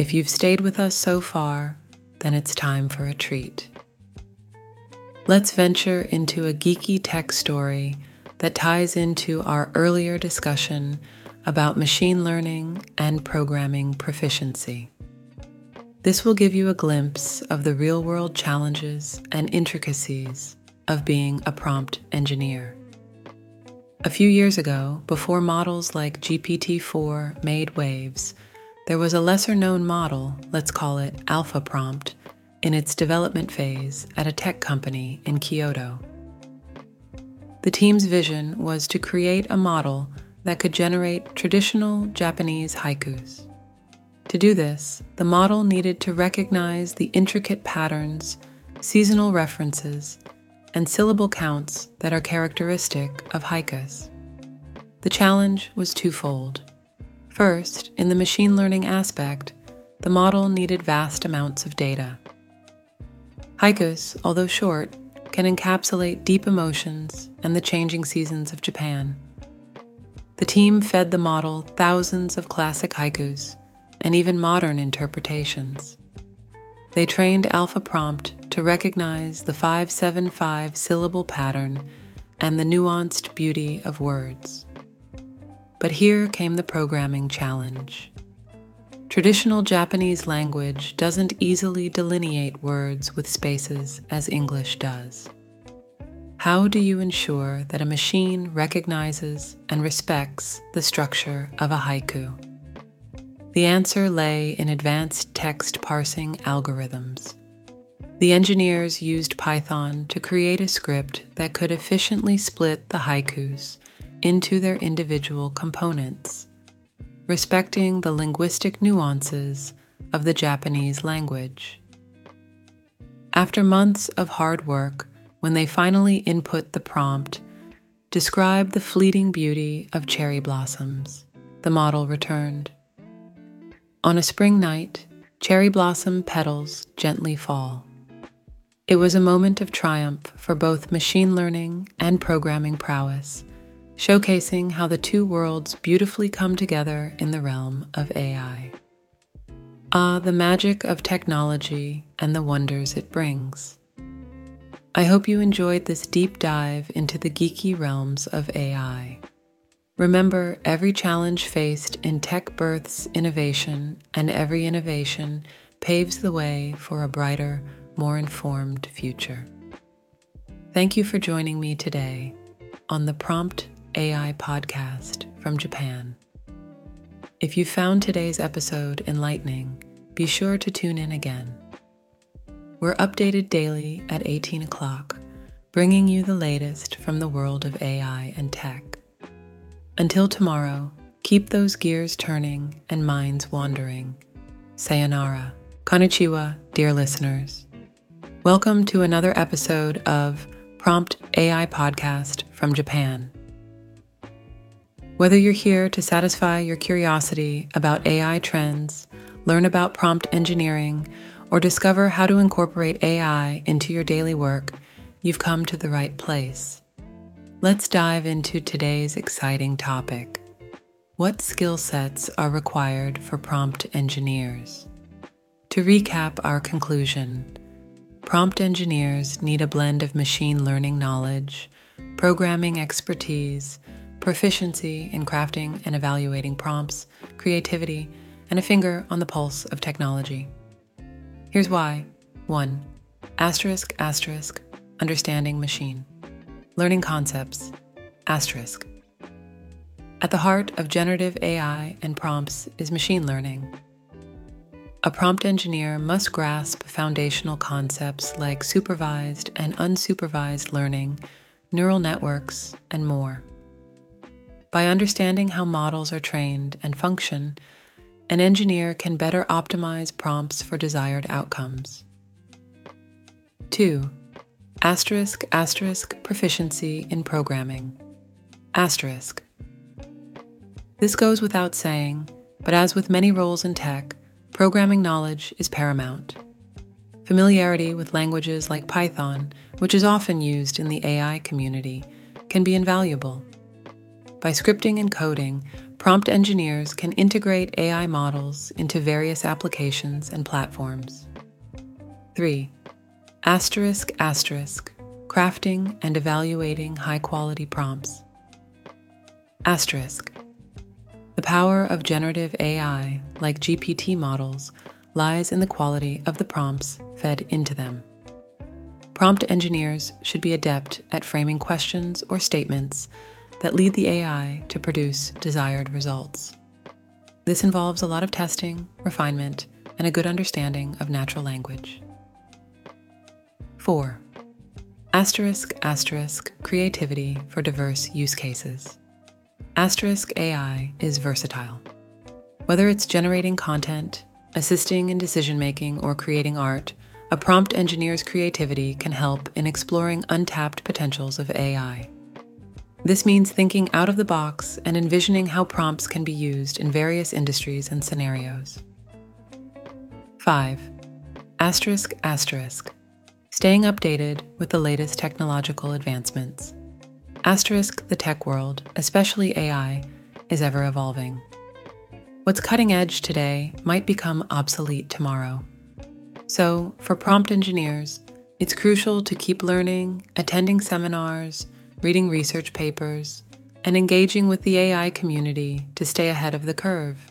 If you've stayed with us so far, then it's time for a treat. Let's venture into a geeky tech story that ties into our earlier discussion about machine learning and programming proficiency. This will give you a glimpse of the real world challenges and intricacies of being a prompt engineer. A few years ago, before models like GPT 4 made waves, there was a lesser known model, let's call it Alpha Prompt, in its development phase at a tech company in Kyoto. The team's vision was to create a model that could generate traditional Japanese haikus. To do this, the model needed to recognize the intricate patterns, seasonal references, and syllable counts that are characteristic of haikus. The challenge was twofold. First, in the machine learning aspect, the model needed vast amounts of data. Haikus, although short, can encapsulate deep emotions and the changing seasons of Japan. The team fed the model thousands of classic haikus and even modern interpretations. They trained Alpha Prompt to recognize the 575 syllable pattern and the nuanced beauty of words. But here came the programming challenge. Traditional Japanese language doesn't easily delineate words with spaces as English does. How do you ensure that a machine recognizes and respects the structure of a haiku? The answer lay in advanced text parsing algorithms. The engineers used Python to create a script that could efficiently split the haikus into their individual components respecting the linguistic nuances of the Japanese language. After months of hard work, when they finally input the prompt, describe the fleeting beauty of cherry blossoms, the model returned. On a spring night, cherry blossom petals gently fall. It was a moment of triumph for both machine learning and programming prowess showcasing how the two worlds beautifully come together in the realm of AI. Ah, the magic of technology and the wonders it brings. I hope you enjoyed this deep dive into the geeky realms of AI. Remember, every challenge faced in tech births innovation, and every innovation paves the way for a brighter, more informed future. Thank you for joining me today on the Prompt AI podcast from Japan. If you found today's episode enlightening, be sure to tune in again. We're updated daily at 18 o'clock, bringing you the latest from the world of AI and tech. Until tomorrow, keep those gears turning and minds wandering. Sayonara. Konnichiwa, dear listeners. Welcome to another episode of Prompt AI Podcast from Japan. Whether you're here to satisfy your curiosity about AI trends, learn about prompt engineering, or discover how to incorporate AI into your daily work, you've come to the right place. Let's dive into today's exciting topic. What skill sets are required for prompt engineers? To recap our conclusion, prompt engineers need a blend of machine learning knowledge, programming expertise, proficiency in crafting and evaluating prompts, creativity, and a finger on the pulse of technology. Here's why 1. Asterisk, asterisk, understanding machine. Learning concepts, asterisk. At the heart of generative AI and prompts is machine learning. A prompt engineer must grasp foundational concepts like supervised and unsupervised learning, neural networks, and more. By understanding how models are trained and function, an engineer can better optimize prompts for desired outcomes. 2. Asterisk asterisk proficiency in programming. Asterisk. This goes without saying, but as with many roles in tech, programming knowledge is paramount. Familiarity with languages like Python, which is often used in the AI community, can be invaluable. By scripting and coding, prompt engineers can integrate AI models into various applications and platforms. 3. Asterisk asterisk crafting and evaluating high quality prompts. Asterisk. The power of generative AI, like GPT models, lies in the quality of the prompts fed into them. Prompt engineers should be adept at framing questions or statements that lead the AI to produce desired results. This involves a lot of testing, refinement, and a good understanding of natural language. 4. Asterisk asterisk creativity for diverse use cases. Asterisk AI is versatile. Whether it's generating content, assisting in decision making, or creating art, a prompt engineer's creativity can help in exploring untapped potentials of AI. This means thinking out of the box and envisioning how prompts can be used in various industries and scenarios. 5. Asterisk asterisk. Staying updated with the latest technological advancements. Asterisk the tech world, especially AI, is ever evolving. What's cutting edge today might become obsolete tomorrow. So, for prompt engineers, it's crucial to keep learning, attending seminars, reading research papers, and engaging with the AI community to stay ahead of the curve.